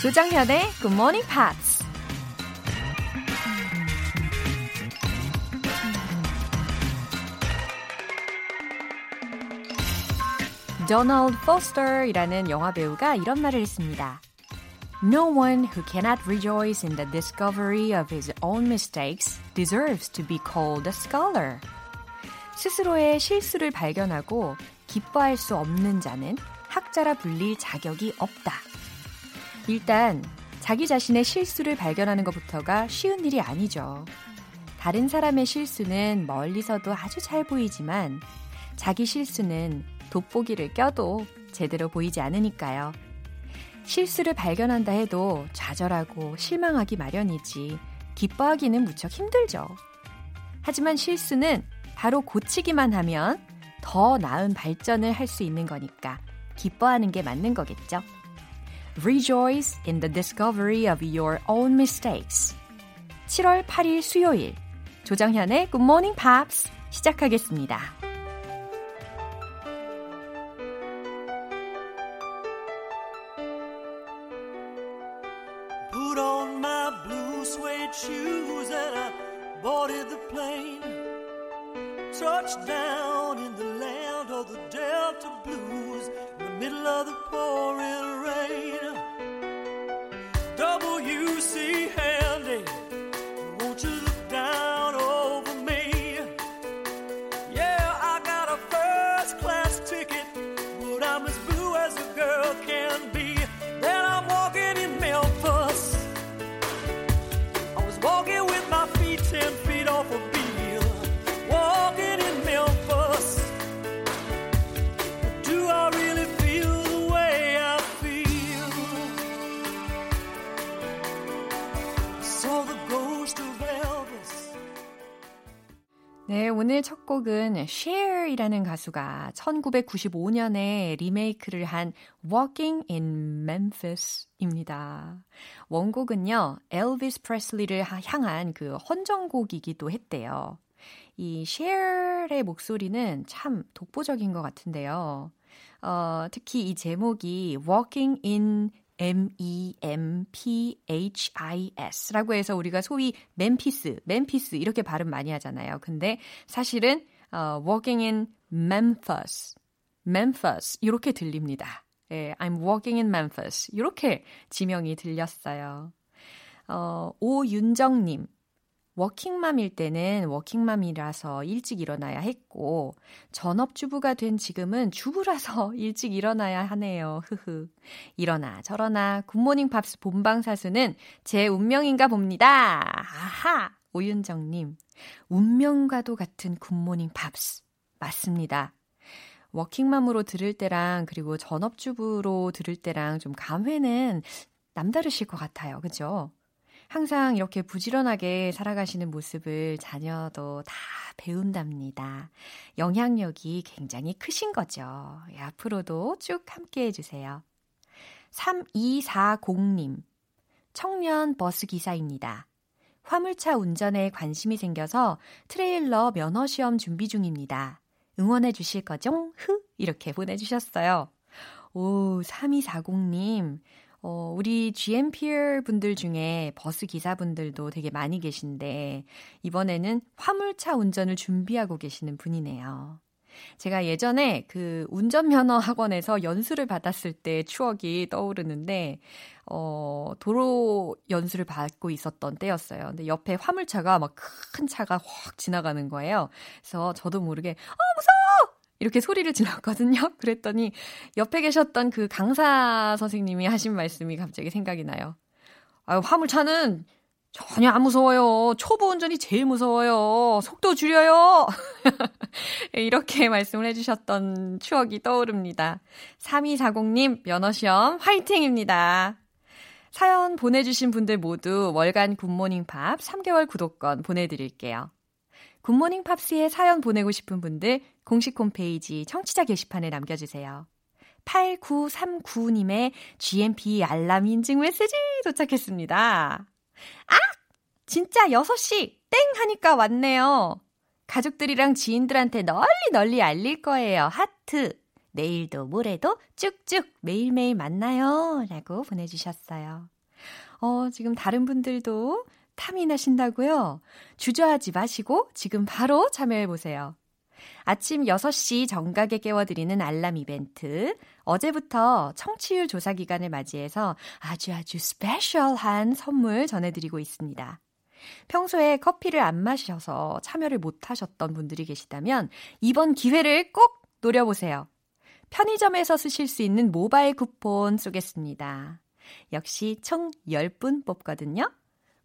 조장현의 Good Morning Pops. 도널드 포스터이라는 영화 배우가 이런 말을 했습니다. No one who cannot rejoice in the discovery of his own mistakes deserves to be called a scholar. 스스로의 실수를 발견하고 기뻐할 수 없는 자는 학자라 불릴 자격이 없다. 일단 자기 자신의 실수를 발견하는 것부터가 쉬운 일이 아니죠. 다른 사람의 실수는 멀리서도 아주 잘 보이지만 자기 실수는 돋보기를 껴도 제대로 보이지 않으니까요. 실수를 발견한다 해도 좌절하고 실망하기 마련이지 기뻐하기는 무척 힘들죠. 하지만 실수는 바로 고치기만 하면 더 나은 발전을 할 수 있는 거니까 기뻐하는 게 맞는 거겠죠. Rejoice in the discovery of your own mistakes. 7월 8일 수요일 조정현의 Good Morning Pops 시작하겠습니다. 곡은 Cher이라는 가수가 1995년에 리메이크를 한 Walking in Memphis입니다. 원곡은요, 엘비스 프레슬리를 하- 향한 그 헌정곡이기도 했대요. 이 Cher의 목소리는 참 독보적인 것 같은데요. 어, 특히 이 제목이 Walking in M-E-M-P-H-I-S 라고 해서 우리가 소위 멤피스, 멤피스 이렇게 발음 많이 하잖아요. 근데 사실은 어, walking in Memphis, Memphis 이렇게 들립니다. 예, I'm walking in Memphis 이렇게 지명이 들렸어요. 어, 오윤정님, 워킹맘일 때는 워킹맘이라서 일찍 일어나야 했고, 전업주부가 된 지금은 주부라서 일찍 일어나야 하네요. 흐흐. 이러나 저러나 굿모닝 팝스 본방사수는 제 운명인가 봅니다. 아하! 오윤정님, 운명과도 같은 굿모닝 팝스. 맞습니다. 워킹맘으로 들을 때랑 그리고 전업주부로 들을 때랑 좀 감회는 남다르실 것 같아요. 그죠? 항상 이렇게 부지런하게 살아가시는 모습을 자녀도 다 배운답니다. 영향력이 굉장히 크신 거죠. 예, 앞으로도 쭉 함께 해주세요. 3240님, 청년 버스 기사입니다. 화물차 운전에 관심이 생겨서 트레일러 면허 시험 준비 중입니다. 응원해 주실 거죠? 흐! 이렇게 보내주셨어요. 오, 3240님. 어, 우리 GMPer 분들 중에 버스 기사분들도 되게 많이 계신데, 이번에는 화물차 운전을 준비하고 계시는 분이네요. 제가 예전에 그 운전면허 학원에서 연수를 받았을 때 추억이 떠오르는데, 어, 도로 연수를 받고 있었던 때였어요. 근데 옆에 화물차가 막 큰 차가 확 지나가는 거예요. 그래서 저도 모르게, 어, 무서워! 이렇게 소리를 질렀거든요. 그랬더니 옆에 계셨던 그 강사 선생님이 하신 말씀이 갑자기 생각이 나요. 아유, 화물차는 전혀 안 무서워요. 초보 운전이 제일 무서워요. 속도 줄여요. 이렇게 말씀을 해주셨던 추억이 떠오릅니다. 3240님, 면허시험 화이팅입니다. 사연 보내주신 분들 모두 월간 굿모닝 팝스 3개월 구독권 보내드릴게요. 굿모닝 팝스에 사연 보내고 싶은 분들 공식 홈페이지 청취자 게시판에 남겨주세요. 8939님의 GMP 알람 인증 메시지 도착했습니다. 아! 진짜 6시 땡 하니까 왔네요. 가족들이랑 지인들한테 널리 널리 알릴 거예요. 하트. 내일도 모레도 쭉쭉 매일매일 만나요. 라고 보내주셨어요. 어, 지금 다른 분들도 탐이 나신다고요? 주저하지 마시고 지금 바로 참여해보세요. 아침 6시 정각에 깨워드리는 알람 이벤트. 어제부터 청취율 조사 기간을 맞이해서 아주 아주 스페셜한 선물 전해드리고 있습니다. 평소에 커피를 안 마셔서 참여를 못 하셨던 분들이 계시다면 이번 기회를 꼭 노려보세요. 편의점에서 쓰실 수 있는 모바일 쿠폰 쏘겠습니다. 역시 총 10분 뽑거든요.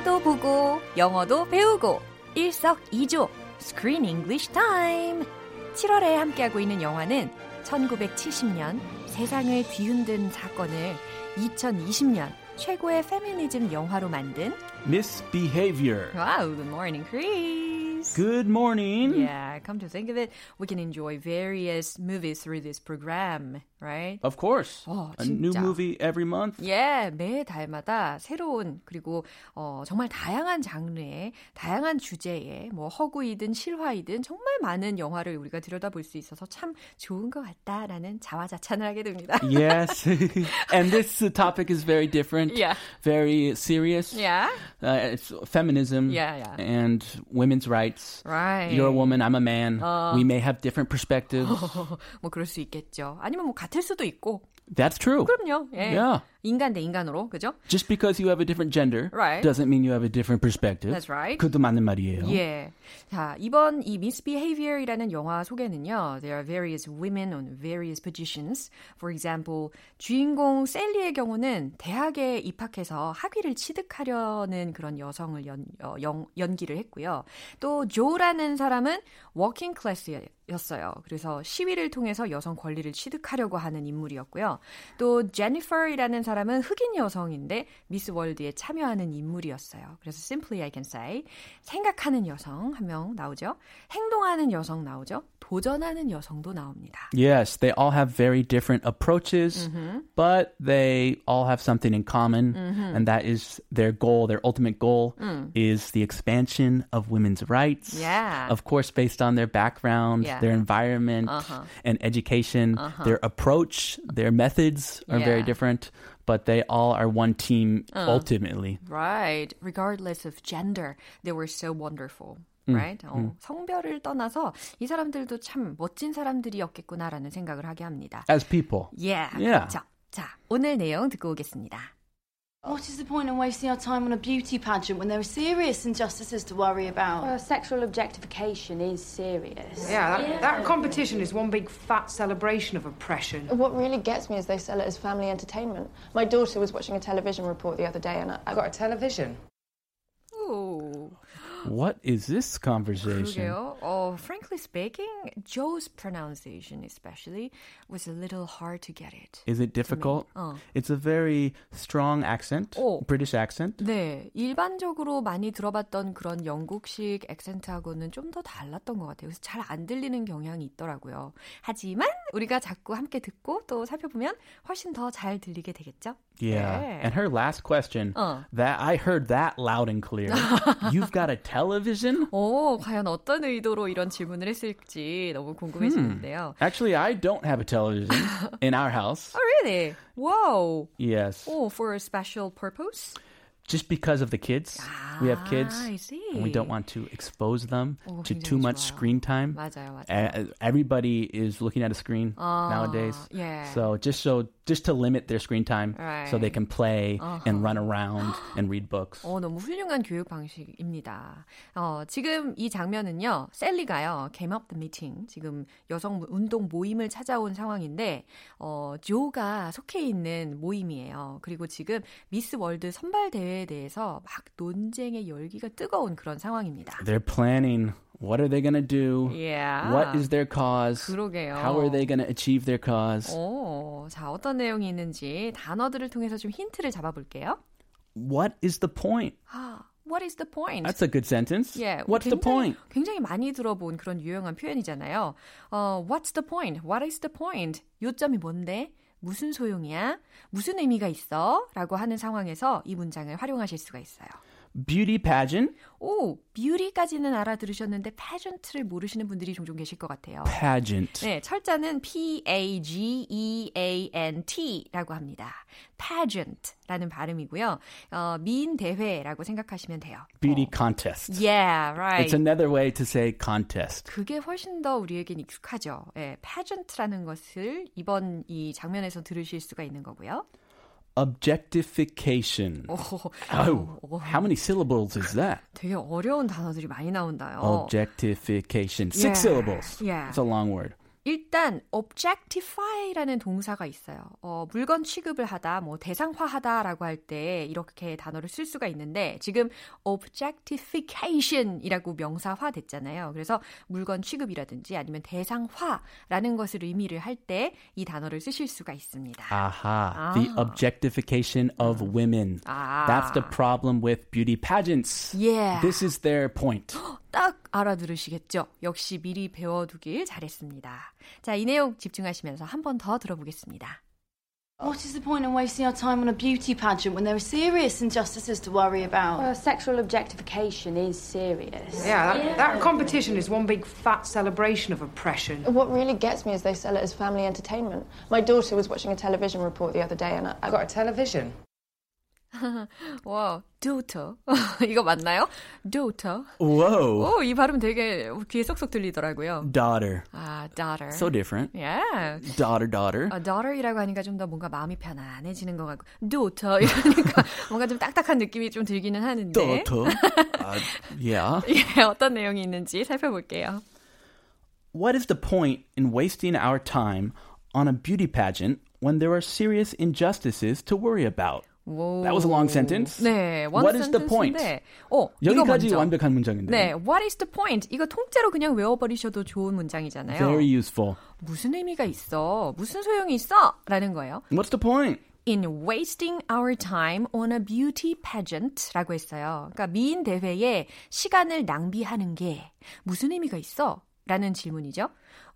영화도 보고 영어도 배우고 일석이조 Screen English Time 7월에 함께하고 있는 영화는 1970년 세상을 뒤흔든 사건을 2020년 최고의 페미니즘 영화로 만든 Misbehavior. Wow, good morning, Chris. Good morning. Yeah, come to think of it, we can enjoy various movies through this program, right? Of course. 어, A new 진짜. movie every month. 예, 매 달마다 새로운 그리고 어, 정말 다양한 장르의 다양한 주제의 뭐 허구이든 실화이든 정말 많은 영화를 우리가 들여다볼 수 있어서 참 좋은 것 같다라는 자화자찬을 하게 됩니다. Yes. and this uh, topic is very different. Yeah. Very serious. yeah, Uh, it's feminism Yeah, yeah. and women's rights. right. You're a woman, I'm a man. we may have different perspectives. 뭐 그럴 수 있겠죠. 아니면 뭐 같을 수도 있고. That's true. 그럼요. 예. Yeah. 인간 대 인간으로, 그죠? Just because you have a different gender Right. doesn't mean you have a different perspective. That's right. 그것도 맞는 말이에요. 예. 자, 이번 이 Misbehavior이라는 영화 소개는요. There are various women on various positions. For example, 주인공 샐리의 경우는 대학에 입학해서 학위를 취득하려는 그런 여성을 연, 어, 연, 연기를 했고요. 또 조라는 사람은 working class 였어요. 그래서 시위를 통해서 여성 권리를 취득하려고 하는 인물이었고요. 또 제니퍼이라는 사람은 흑인 여성인데 미스 월드에 참여하는 인물이었어요. 그래서 simply I can say 생각하는 여성 한 명 나오죠. 행동하는 여성 나오죠. 도전하는 여성도 나옵니다. Yes, they all have very different approaches, Mm-hmm. but they all have something in common, and that is their goal, their ultimate goal is the expansion of women's rights. Mm. Yeah. Of course, based on their background, Yeah. their environment, Uh-huh. and education, their approach, their methods are very Yeah. different, but they all are one team Uh. ultimately. Right. Regardless of gender, they were so wonderful. 음, Right? 어, 성별을 떠나서 이 사람들도 참 멋진 사람들이었겠구나라는 생각을 하게 합니다. As people. Yeah. Yeah. 그렇죠. 자, 오늘 내용 듣고 오겠습니다. Oh. What is the point in wasting our time on a beauty pageant when there are serious injustices to worry about? Well, sexual objectification is serious. Yeah, that, that competition is one big fat celebration of oppression. What really gets me is they sell it as family entertainment. My daughter was watching a television report the other day and I, I I've got a television 오. What is this conversation? 그러게요. 어, frankly speaking, Joe's pronunciation especially was a little hard to get it. Is it difficult? 어. It's a very strong accent, Oh. British accent. 네, 일반적으로 많이 들어봤던 그런 영국식 액센트하고는 좀 더 달랐던 것 같아요. 그래서 잘 안 들리는 경향이 있더라고요. 하지만 우리가 자꾸 함께 듣고 또 살펴보면 훨씬 더 잘 들리게 되겠죠? Yeah. 네. And her last question, 어. that I heard that loud and clear. You've got a television? 오, 과연 어떤 의도로 이런 질문을 했을지 너무 궁금해지는데요. Actually, I don't have a television in our house. Oh, really? Wow. Yes. Oh, for a special purpose? Just because of the kids. we have kids. Ah, I see. And we don't want to expose them 오, to 굉장히 too much 좋아요. screen time. 맞아요, 맞아요. Uh, everybody is looking at a screen nowadays. yeah. So just so just to limit their screen time so they Right. can play and run around and read books. 어, 너무 훌륭한 교육 방식입니다. 어, 지금 이 장면은요, 셀리가요, came up the meeting. 지금 여성 운동 모임을 찾아온 상황인데, 어, 조가 속해 있는 모임이에요. 그리고 지금 미스 월드 선발 대회에 대해서 막 논쟁의 열기가 뜨거운 그런 상황입니다. They're planning what are they going to do? Yeah. What is their cause? 그러게요. How are they going to achieve their cause? 오, 자, 어떤 내용이 있는지 단어들을 통해서 좀 힌트를 잡아볼게요. What is the point? 아, what is the point? That's a good sentence. 예, What's the 굉장히, point? 굉장히 많이 들어본 그런 유용한 표현이잖아요. 어, what's the point? What is the point? 요점이 뭔데? 무슨 소용이야? 무슨 의미가 있어? 라고 하는 상황에서 이 문장을 활용하실 수가 있어요. Beauty pageant? 오, 뷰티까지는 알아들으셨는데 pageant를 모르시는 분들이 종종 계실 것 같아요. Pageant. 네, 철자는 P-A-G-E-A-N-T라고 합니다. pageant라는 발음이고요. 어, 미인 대회라고 생각하시면 돼요. Beauty contest. Yeah, right. It's another way to say contest. 그게 훨씬 더 우리에겐 익숙하죠. 예, pageant라는 것을 이번 이 장면에서 들으실 수가 있는 거고요. Objectification. 오, Oh, how many syllables is that? 되게 어려운 단어들이 많이 나온다요. Objectification. Six Yeah. syllables. Yeah. It's a long word. 일단 objectify라는 동사가 있어요. 어, 물건 취급을 하다, 뭐 대상화하다라고 할 때 이렇게 단어를 쓸 수가 있는데 지금 objectification이라고 명사화 됐잖아요. 그래서 물건 취급이라든지 아니면 대상화라는 것을 의미를 할 때 이 단어를 쓰실 수가 있습니다. Aha. The objectification of women. Ah. That's the problem with beauty pageants. Yeah. This is their point. 딱 알아들으시겠죠? 역시 미리 배워두길 잘했습니다. 자, 이 내용 집중하시면서 한 번 더 들어보겠습니다. What is the point in wasting our time on a beauty pageant when there are serious injustices to worry about? Well, sexual objectification is serious. Yeah, that, that competition is one big fat celebration of oppression. What really gets me is they sell it as family entertainment. My daughter was watching a television report the other day and I, I Got a television. 와, daughter. 이거 맞나요? daughter. Whoa. 오, 이 발음 되게 귀에 쏙쏙 들리더라고요. Daughter. 아, daughter. So different. Yeah. Daughter, daughter. 아, daughter이라고 하니까 좀 더 뭔가 마음이 편안해지는 것 같고 daughter 이러니까 뭔가 좀 딱딱한 느낌이 좀 들기는 하는데 Daughter. uh, yeah. 예, 어떤 내용이 있는지 살펴볼게요. What is the point in wasting our time on a beauty pageant when there are serious injustices to worry about? 오. That was a long sentence. 네, one What is the point? 어, 여기까지. 완벽한 문장인데. 네, what is the point? 이거 통째로 그냥 외워버리셔도 좋은 문장이잖아요. Very useful. 무슨 의미가 있어? 무슨 소용이 있어? 라는 거예요. What's the point? In wasting our time on a beauty pageant 라고 했어요. 그러니까 미인 대회에 시간을 낭비하는 게 무슨 의미가 있어? 라는 질문이죠.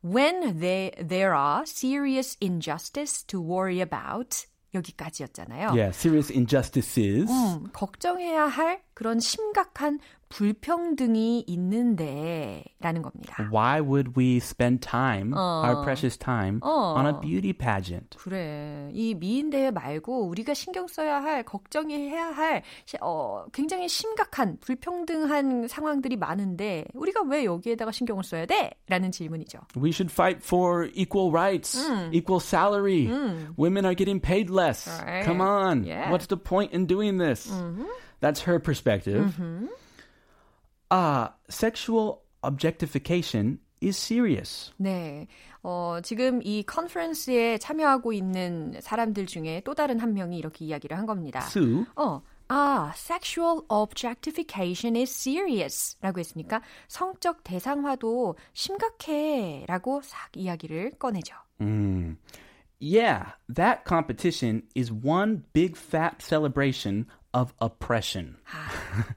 When there, there are serious injustice to worry about 여기까지였잖아요. Yeah, serious injustices. 음, 걱정해야 할 그런 심각한 불평등이 있는데 라는 겁니다. Why would we spend time, our precious time, 어. on a beauty pageant? 그래. 이 미인 대회 말고 우리가 신경 써야 할, 걱정해야 할 시- 어, 굉장히 심각한 불평등한 상황들이 많은데 우리가 왜 여기에다가 신경을 써야 돼? 라는 질문이죠. We should fight for equal rights, equal salary. Women are getting paid less. Right. Come on. Yeah. What's the point in doing this? That's her perspective. Ah, sexual objectification is serious. 네. 어, 지금 이 컨퍼런스에 참여하고 있는 사람들 중에 또 다른 한 명이 이렇게 이야기를 한 겁니다. Sue, 어, 아, sexual objectification is serious 라고 했으니까 성적 대상화도 심각해 라고 싹 이야기를 꺼내죠. yeah, that competition is one big fat celebration of oppression.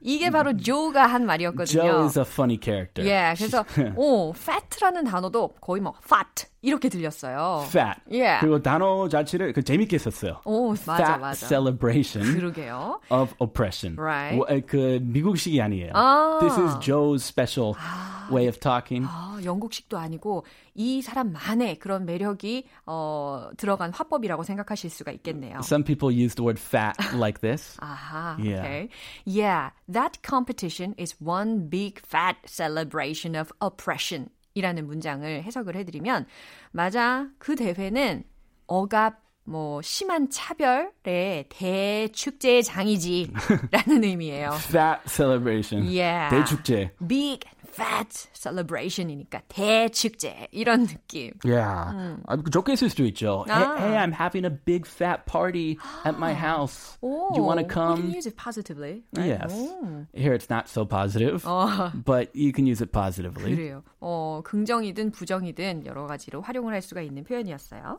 이게 바로 조가 한 말이었거든요. Joe is a funny character. 예, 그래서 오, fat라는 단어도 거의 뭐 fat 이렇게 들렸어요. fat. 예. 그리고 단어 자체를 그 재밌게 썼어요. 오, 맞아, fat 맞아. celebration 그러게요. of oppression. Right. 뭐, 에, 그 미국식이 아니에요. 아. This is Joe's special way of talking. 아, 영국식도 아니고 이 사람만의 그런 매력이 어, 들어간 화법이라고 생각하실 수가 있겠네요. Some people use the word fat like this. 아하, Yeah. okay. Yeah, that competition is one big fat celebration of oppression. 이라는 문장을 해석을 해드리면, 맞아, 그 대회는 억압, 뭐, 심한 차별의 대축제의 장이지. 라는 의미예요. Fat celebration. Yeah. 대축제. Big fat celebration이니까 대축제. 이런 느낌. Yeah. 아, 좋게 쓸 수도 있죠. Hey, 아. hey, I'm having a big fat party at my house. 오, Do you want to come? can use it positively. right? Yes. 오. Here it's not so positive, but you can use it positively. 그래요. 어, 긍정이든 부정이든 여러 가지로 활용을 할 수가 있는 표현이었어요.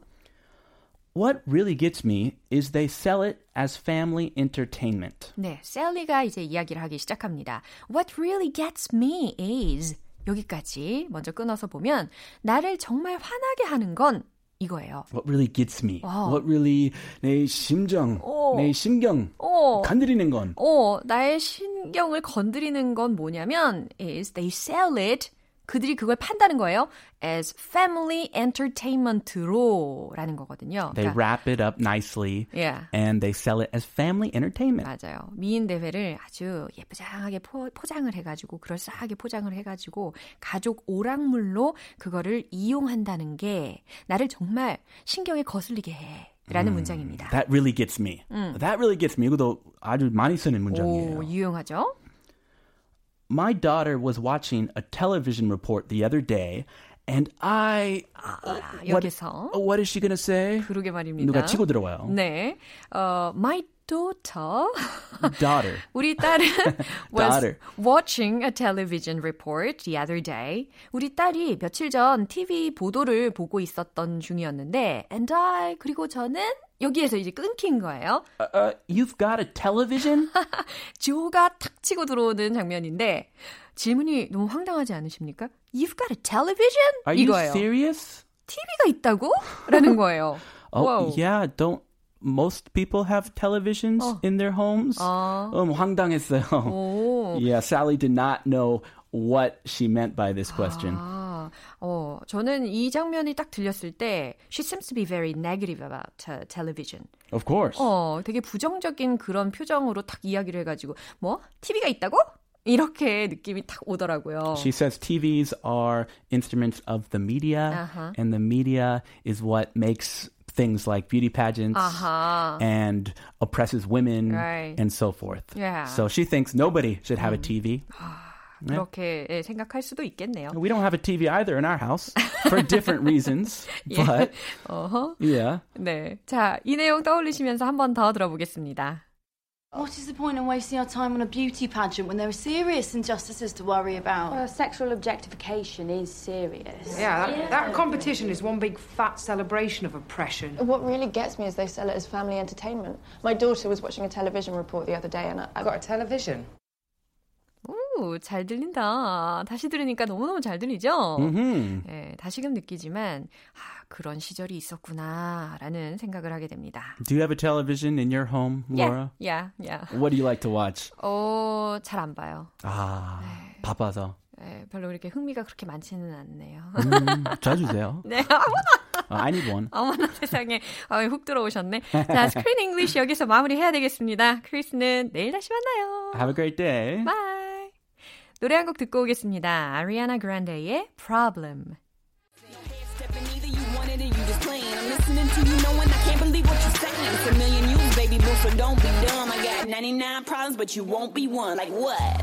What really gets me is they sell it as family entertainment. 네, 셀리가 이제 이야기를 하기 시작합니다. What really gets me is 여기까지 먼저 끊어서 보면 나를 정말 화나게 하는 건 이거예요. What really gets me? 와. What really 내 심정, 오. 내 심경 오, 건드리는 건 어, 나의 신경을 건드리는 건 뭐냐면 is they sell it 그들이 그걸 판다는 거예요. as family entertainment로 라는 거거든요. they 그러니까 wrap it up nicely Yeah. and they sell it as family entertainment. 맞아요. 미인 대회를 아주 예쁘장하게 포, 포장을 해가지고 그럴싸하게 포장을 해가지고 가족 오락물로 그거를 이용한다는 게 나를 정말 신경에 거슬리게 해. 라는 문장입니다. That really gets me. That really gets me. 이것도 아주 많이 쓰는 문장이에요. 오, 유용하죠? My daughter was watching a television report the other day, and I. what, 여기서 what is she gonna say? 그러게 말입니다. 누가 치고 들어와요. 네, 어, my daughter, Daughter. 우리 딸은 was Daughter. watching a television report the other day. 우리 딸이 며칠 전 TV 보도를 보고 있었던 중이었는데, and I 그리고 저는 여기에서 이제 끊긴 거예요. Uh, you've got a television? 조가 탁 치고 들어오는 장면인데 질문이 너무 황당하지 않으십니까? You've got a television? Are you 이거예요. serious? TV가 있다고? 라는 거예요. Oh, Whoa. yeah. Don't most people have televisions in their homes? 아. 음, 황당했어요. 오. Yeah, Sally did not know what she meant by this question. 아, 어, 저는 이 장면이 딱 들렸을 때 she seems to be very negative about uh, television. Of course. 어, 되게 부정적인 그런 표정으로 딱 이야기를 해가지고 뭐 TV가 있다고? 이렇게 느낌이 딱 오더라고요. She says TVs are instruments of the media, Uh-huh. and the media is what makes things like beauty pageants 아하. and oppresses women Right. and so forth. Yeah. So she thinks nobody should have a TV. 그렇게 예, 생각할 수도 있겠네요. We don't have a TV either in our house for different reasons. But 어허. yeah. 네. 자, 이 내용 떠올리시면서 한 번 더 들어보겠습니다. What is the point in wasting our time on a beauty pageant when there are serious injustices to worry about? Well, sexual objectification is serious. Yeah, that, that competition is one big fat celebration of oppression. What really gets me is they sell it as family entertainment. My daughter was watching a television report the other day and I, I I've got a television. 오, 잘 들린다. 다시 들으니까 너무너무 잘 들리죠? hmm 예, 다시금 느끼지만, 아, 그런 시절이 있었구나, 라는 생각을 하게 됩니다. Do you have a television in your home, Laura? Yeah, yeah. What do you like to watch? 어, 잘 안 봐요. 아, 네. 바빠서. 예, 별로 이렇게 흥미가 그렇게 많지는 않네요. 음, 잘 주세요. 네, Uh, I need one. 어머나 세상에 아, 훅 들어오셨네. 자, Screen English 여기서 마무리해야 되겠습니다. 크리스는 내일 다시 만나요. Have a great day. Bye. 노래 한 곡 듣고 오겠습니다. 아리아나 그란데의 Problem. Stepping either you want it or you just playing. I'm listening to you knowing I can't believe what you're saying. It's a million you, baby boo, so don't be dumb. I got 99 problems, but you won't be one. Like what?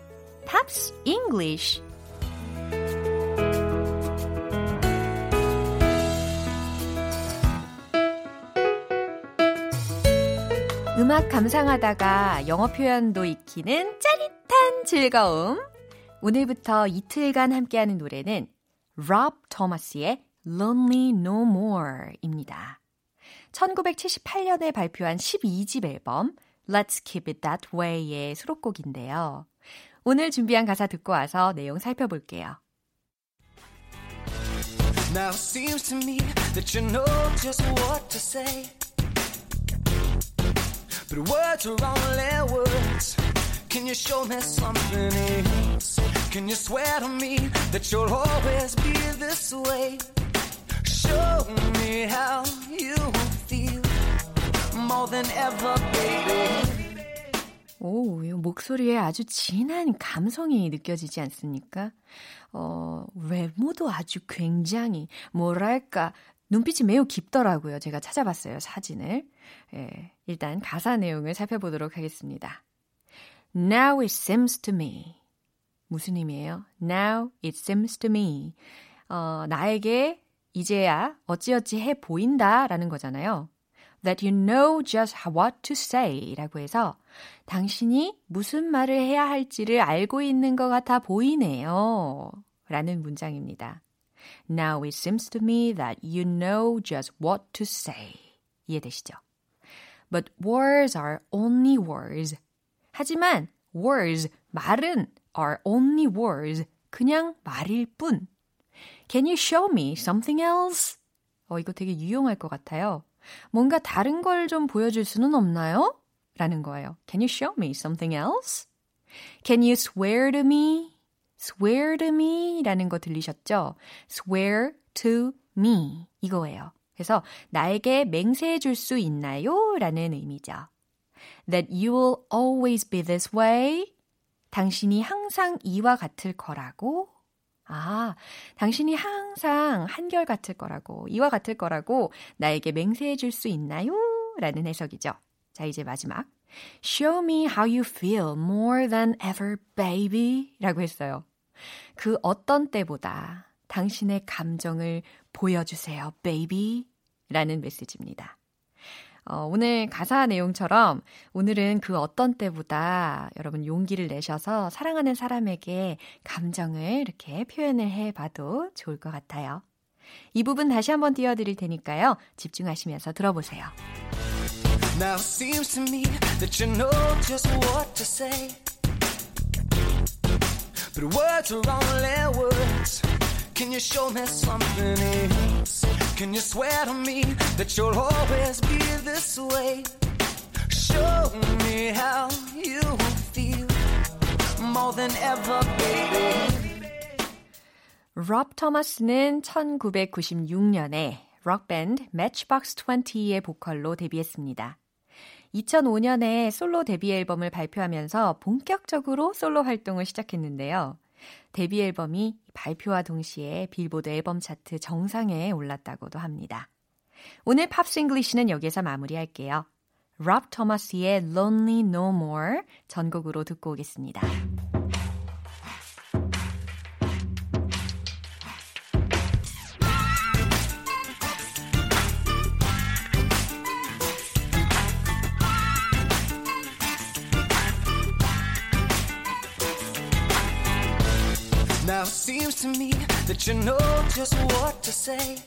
Pops English 음악 감상하다가 영어 표현도 익히는 짜릿한 즐거움. 오늘부터 이틀간 함께하는 노래는 Rob Thomas의 Lonely No More입니다. 1978년에 발표한 12집 앨범 Let's Keep It That Way의 수록곡인데요. 오늘 준비한 가사 듣고 와서 내용 살펴볼게요. Now it seems to me that you know just what to say. But words are only words. Can you show me something else? Can you swear to me that you'll always be this way? Show me how you feel more than ever, baby. 오, 이 목소리에 아주 진한 감성이 느껴지지 않습니까? 어, 외모도 아주 굉장히, 뭐랄까, 눈빛이 매우 깊더라고요. 제가 찾아봤어요, 사진을. 예, 일단 가사 내용을 살펴보도록 하겠습니다. Now it seems to me. 무슨 의미예요? Now it seems to me. 어, 나에게 이제야 어찌어찌 해 보인다 라는 거잖아요. That you know just what to say 라고 해서 당신이 무슨 말을 해야 할지를 알고 있는 것 같아 보이네요. 라는 문장입니다. Now it seems to me that you know just what to say. 이해되시죠? But words are only words. 하지만 words, 말은 are only words. 그냥 말일 뿐. Can you show me something else? 어, 이거 되게 유용할 것 같아요. 뭔가 다른 걸 좀 보여줄 수는 없나요? 라는 거예요. Can you show me something else? Can you swear to me? swear to me 라는 거 들리셨죠? swear to me 이거예요. 그래서 나에게 맹세해 줄 수 있나요? 라는 의미죠. That you will always be this way. 당신이 항상 이와 같을 거라고. 아, 당신이 항상 한결 같을 거라고, 이와 같을 거라고 나에게 맹세해 줄 수 있나요? 라는 해석이죠. 자, 이제 마지막. Show me how you feel more than ever, baby. 라고 했어요. 그 어떤 때보다 당신의 감정을 보여주세요, baby. 라는 메시지입니다. 어, 오늘 가사 내용처럼 오늘은 그 어떤 때보다 여러분 용기를 내셔서 사랑하는 사람에게 감정을 이렇게 표현을 해 봐도 좋을 것 같아요. 이 부분 다시 한번 띄워드릴 테니까요. 집중하시면서 들어보세요. Now it seems to me that you know just what to say. But words are only words. Can you show me something else? Can you swear to me that you'll always be this way? Show me how you feel more than ever, baby. 롭 토마스는 1996년에 록밴드 매치박스 20의 보컬로 데뷔했습니다. 2005년에 솔로 데뷔 앨범을 발표하면서 본격적으로 솔로 활동을 시작했는데요. 데뷔 앨범이 발표와 동시에 빌보드 앨범 차트 정상에 올랐다고도 합니다. 오늘 Pops English는 여기서 마무리할게요. 롭 토마스의 Lonely No More 전곡으로 듣고 오겠습니다. Seems to me that you know just what to say.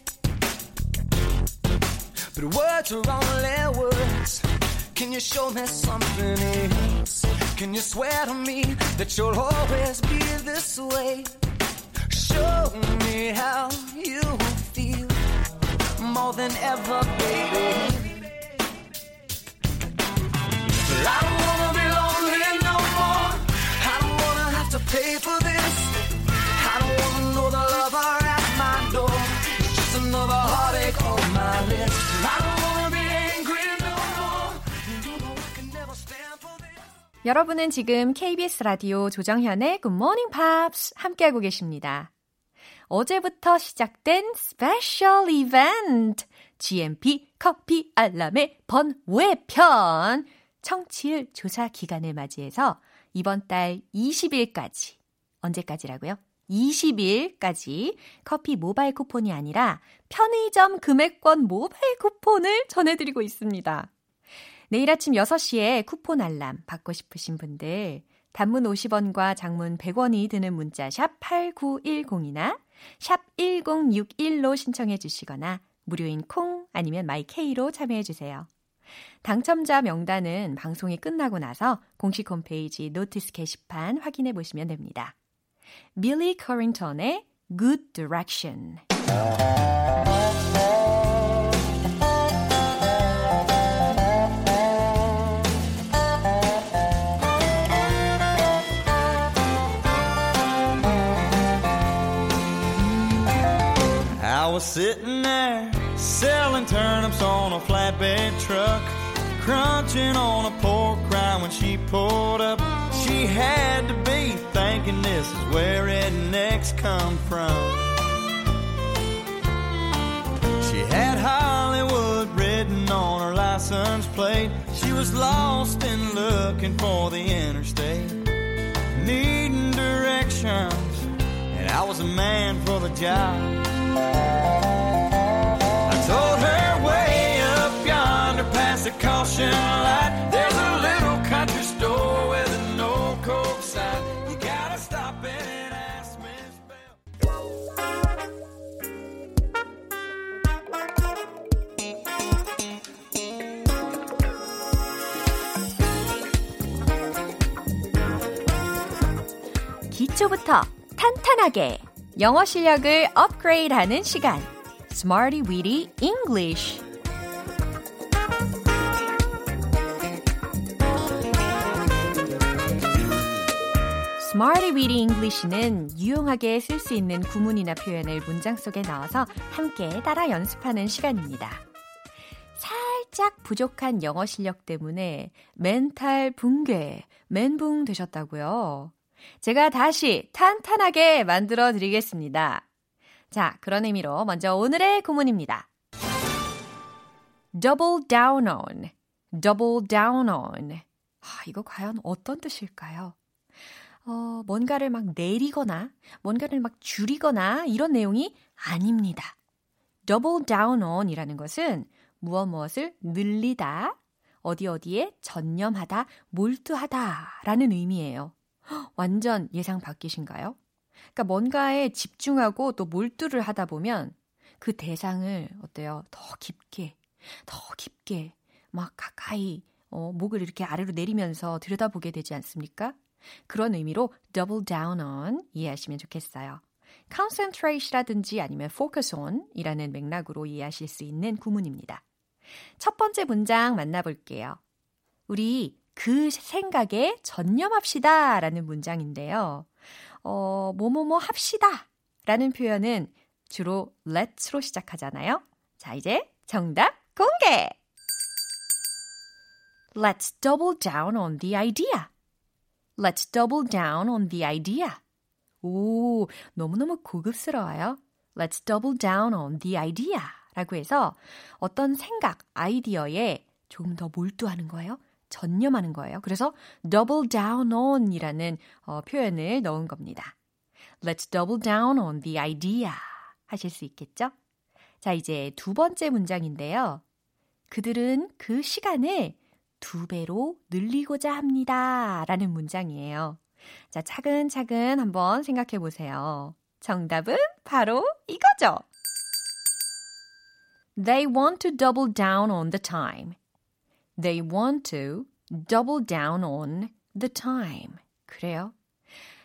But words are only words. Can you show me something else? Can you swear to me that you'll always be this way? Show me how you feel more than ever, baby. I don't wanna be lonely no more. I don't wanna have to pay for 여러분은 지금 KBS 라디오 조정현의 Good Morning Pops 함께하고 계십니다. 어제부터 시작된 special 이벤트 GMP 커피 알람의 번외편 청취율 조사 기간을 맞이해서 이번 달 20일까지 언제까지라고요? 20일까지 커피 모바일 쿠폰이 아니라 편의점 금액권 모바일 쿠폰을 전해드리고 있습니다. 내일 아침 6시에 쿠폰 알람 받고 싶으신 분들 단문 50원과 장문 100원이 드는 문자 샵 8910이나 샵 1061로 신청해 주시거나 무료인 콩 아니면 마이케이로 참여해 주세요. 당첨자 명단은 방송이 끝나고 나서 공식 홈페이지 notice 게시판 확인해 보시면 됩니다. 빌리 커링턴의 Good Direction sitting there selling turnips on a flatbed truck, crunching on a pork rind when she pulled up. She had to be thinking this is where rednecks come from. She had Hollywood written on her license plate. She was lost and looking for the interstate, needing directions, and I was a man for the job. 기초부터 탄탄하게 영어 실력을 업그레이드하는 시간 Smarty Weedy English Smarty Weedy English는 유용하게 쓸 수 있는 구문이나 표현을 문장 속에 넣어서 함께 따라 연습하는 시간입니다. 살짝 부족한 영어 실력 때문에 멘탈 붕괴, 멘붕 되셨다고요. 제가 다시 탄탄하게 만들어 드리겠습니다. 자, 그런 의미로 먼저 오늘의 구문입니다. double down on, double down on. 아, 이거 과연 어떤 뜻일까요? 어, 뭔가를 막 내리거나, 뭔가를 막 줄이거나 이런 내용이 아닙니다. double down on 이라는 것은 무엇 무엇을 늘리다, 어디 어디에 전념하다, 몰두하다 라는 의미예요. 헉, 완전 예상 바뀌신가요? 그러니까 뭔가에 집중하고 또 몰두를 하다 보면 그 대상을 어때요? 더 깊게, 더 깊게 막 가까이 어, 목을 이렇게 아래로 내리면서 들여다보게 되지 않습니까? 그런 의미로 double down on 이해하시면 좋겠어요. concentrate라든지 아니면 focus on 이라는 맥락으로 이해하실 수 있는 구문입니다. 첫 번째 문장 만나볼게요. 우리 그 생각에 전념합시다 라는 문장인데요. 어, 뭐뭐뭐 합시다 라는 표현은 주로 let's로 시작하잖아요. 자, 이제 정답 공개! Let's double down on the idea. Let's double down on the idea. 오, 너무너무 고급스러워요. Let's double down on the idea. 라고 해서 어떤 생각, 아이디어에 조금 더 몰두하는 거예요. 전념하는 거예요. 그래서 double down on 이라는 어, 표현을 넣은 겁니다. Let's double down on the idea. 하실 수 있겠죠? 자, 이제 두 번째 문장인데요. 그들은 그 시간을 두 배로 늘리고자 합니다. 라는 문장이에요. 자, 차근차근 한번 생각해 보세요. 정답은 바로 이거죠. They want to double down on the time. They want to double down on the time. 그래요.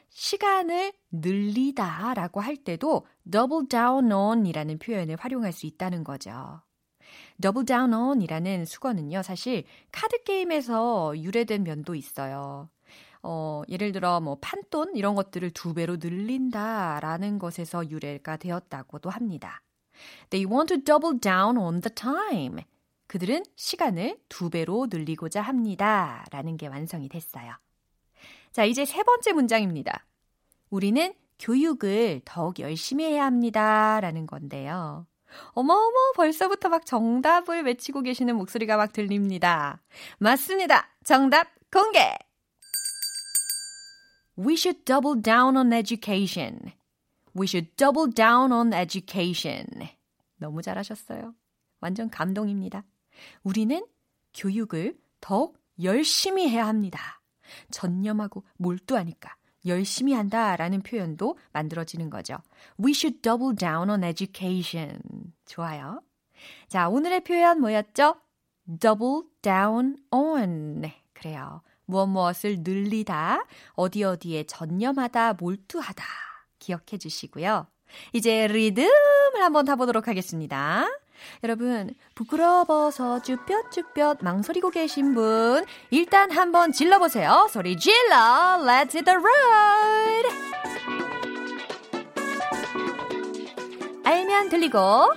시간을 늘리다 라고 할 때도 double down on 이라는 표현을 활용할 수 있다는 거죠. double down on 이라는 수거는요, 사실 카드게임에서 유래된 면도 있어요. 어, 예를 들어 뭐 판돈 이런 것들을 두 배로 늘린다라는 것에서 유래가 되었다고도 합니다. They want to double down on the time. 그들은 시간을 두 배로 늘리고자 합니다. 라는 게 완성이 됐어요. 자, 이제 세 번째 문장입니다. 우리는 교육을 더욱 열심히 해야 합니다. 라는 건데요. 어머어머, 벌써부터 막 정답을 외치고 계시는 목소리가 막 들립니다. 맞습니다. 정답 공개! We should double down on education. We should double down on education. 너무 잘하셨어요. 완전 감동입니다. 우리는 교육을 더욱 열심히 해야 합니다. 전념하고 몰두하니까 열심히 한다 라는 표현도 만들어지는 거죠. We should double down on education. 좋아요. 자, 오늘의 표현 뭐였죠? double down on. 그래요. 무엇 무엇을 늘리다, 어디 어디에 전념하다, 몰두하다. 기억해 주시고요. 이제 리듬을 한번 타보도록 하겠습니다. 여러분, 부끄러워서 쭈뼛쭈뼛 망설이고 계신 분, 일단 한번 질러보세요. 소리 질러! Let's hit the road! 알면 들리고,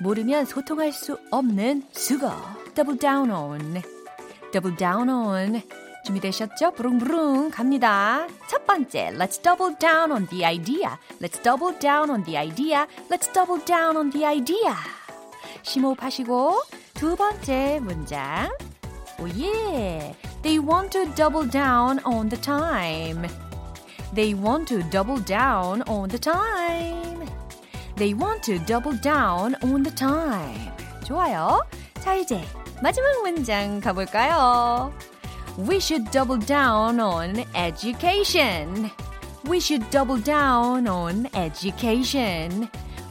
모르면 소통할 수 없는 수거. Double down on. Double down on. 준비되셨죠? 부릉부릉 갑니다. 첫 번째, let's double down on the idea. Let's double down on the idea. Let's double down on the idea. 심호흡하시고 두 번째 문장. 오 예. They want to double down on the time. They want to double down on the time. They want to double down on the time. 좋아요. 자, 이제 마지막 문장 가볼까요? We should double down on education. We should double down on education.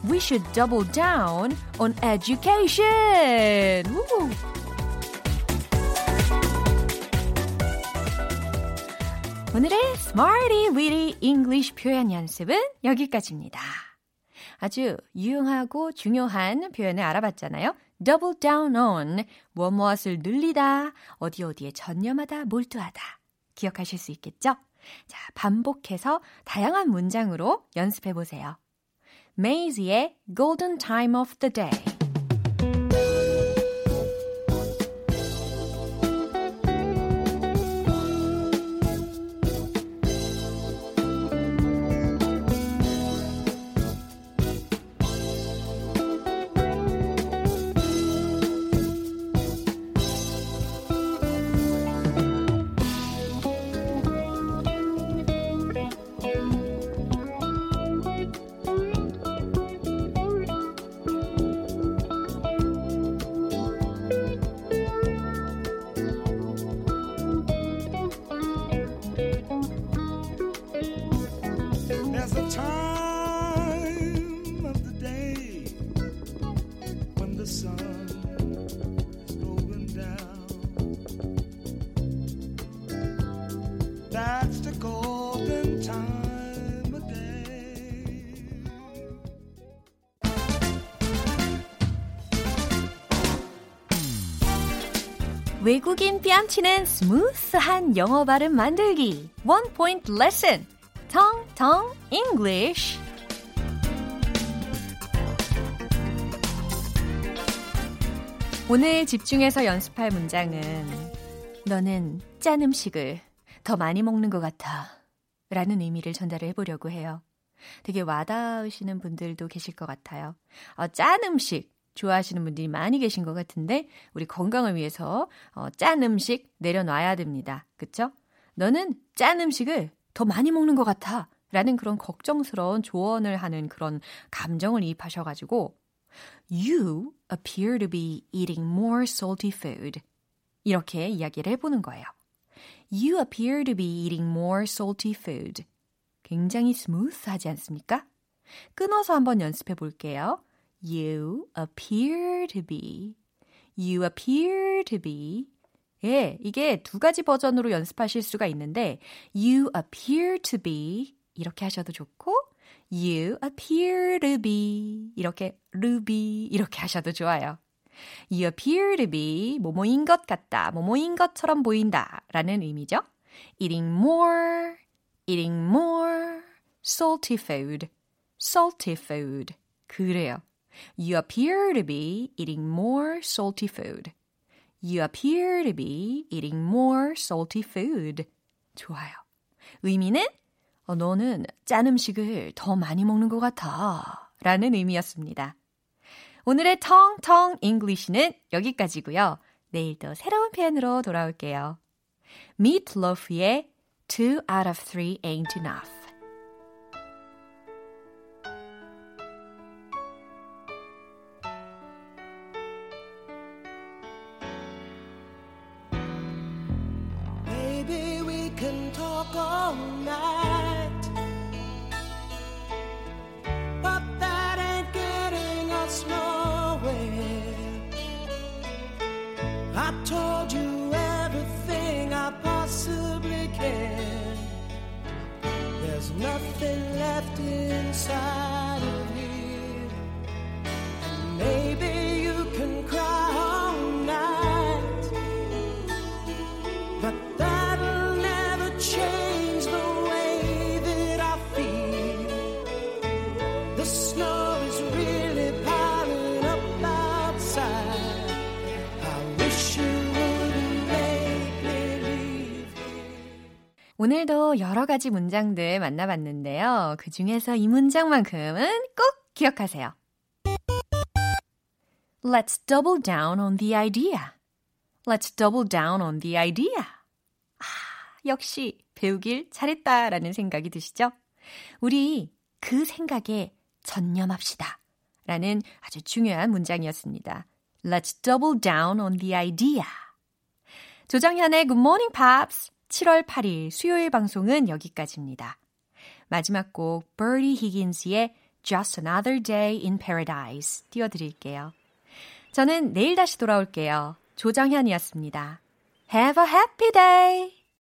We should double down on education. Woo. 오늘의 Smarty Weedy English 표현 연습은 여기까지입니다. 아주 유용하고 중요한 표현을 알아봤잖아요. double down on, 무엇 무엇을 늘리다, 어디 어디에 전념하다, 몰두하다. 기억하실 수 있겠죠? 자, 반복해서 다양한 문장으로 연습해 보세요. Maisie의 Golden Time of the Day. 뺨치는 스무스한 영어 발음 만들기. Point lesson. Tong Tong English. 오늘 집중해서 연습할 문장은 너는 짠 음식을 더 많이 먹는 것 같아. 라는 의미를 전달해 보려고 해요. 되게 와닿으시는 분들도 계실 것 같아요. 어, 짠 음식 좋아하시는 분들이 많이 계신 것 같은데 우리 건강을 위해서 어, 짠 음식 내려놔야 됩니다. 그쵸? 너는 짠 음식을 더 많이 먹는 것 같아. 라는 그런 걱정스러운 조언을 하는 그런 감정을 이입하셔가지고 You appear to be eating more salty food. 이렇게 이야기를 해보는 거예요. You appear to be eating more salty food. 굉장히 스무스하지 않습니까? 끊어서 한번 연습해 볼게요. You appear to be. You appear to be. 예, 이게 두 가지 버전으로 연습하실 수가 있는데 You appear to be 이렇게 하셔도 좋고 You appear to be 이렇게 ruby 이렇게 하셔도 좋아요. You appear to be 뭐뭐인 것 같다, 뭐뭐인 것처럼 보인다 라는 의미죠. Eating more, eating more salty food, salty food. 그래요. You appear to be eating more salty food. You appear to be eating more salty food. 좋아요. 의미는 어, 너는 짠 음식을 더 많이 먹는 것 같아. 라는 의미였습니다. 오늘의 텅텅 English는 여기까지고요. 내일 또 새로운 표현으로 돌아올게요. Meat Loaf의 Two out of three ain't enough. 오늘도 여러 가지 문장들 만나봤는데요. 그 중에서 이 문장만큼은 꼭 기억하세요. Let's double down on the idea. Let's double down on the idea. 아, 역시 배우길 잘했다라는 생각이 드시죠? 우리 그 생각에 전념합시다. 라는 아주 중요한 문장이었습니다. Let's double down on the idea. 조정현의 Good Morning Pops 7월 8일 수요일 방송은 여기까지입니다. 마지막 곡 Birdie Higgins의 Just Another Day in Paradise 띄워드릴게요. 저는 내일 다시 돌아올게요. 조정현이었습니다. Have a happy day!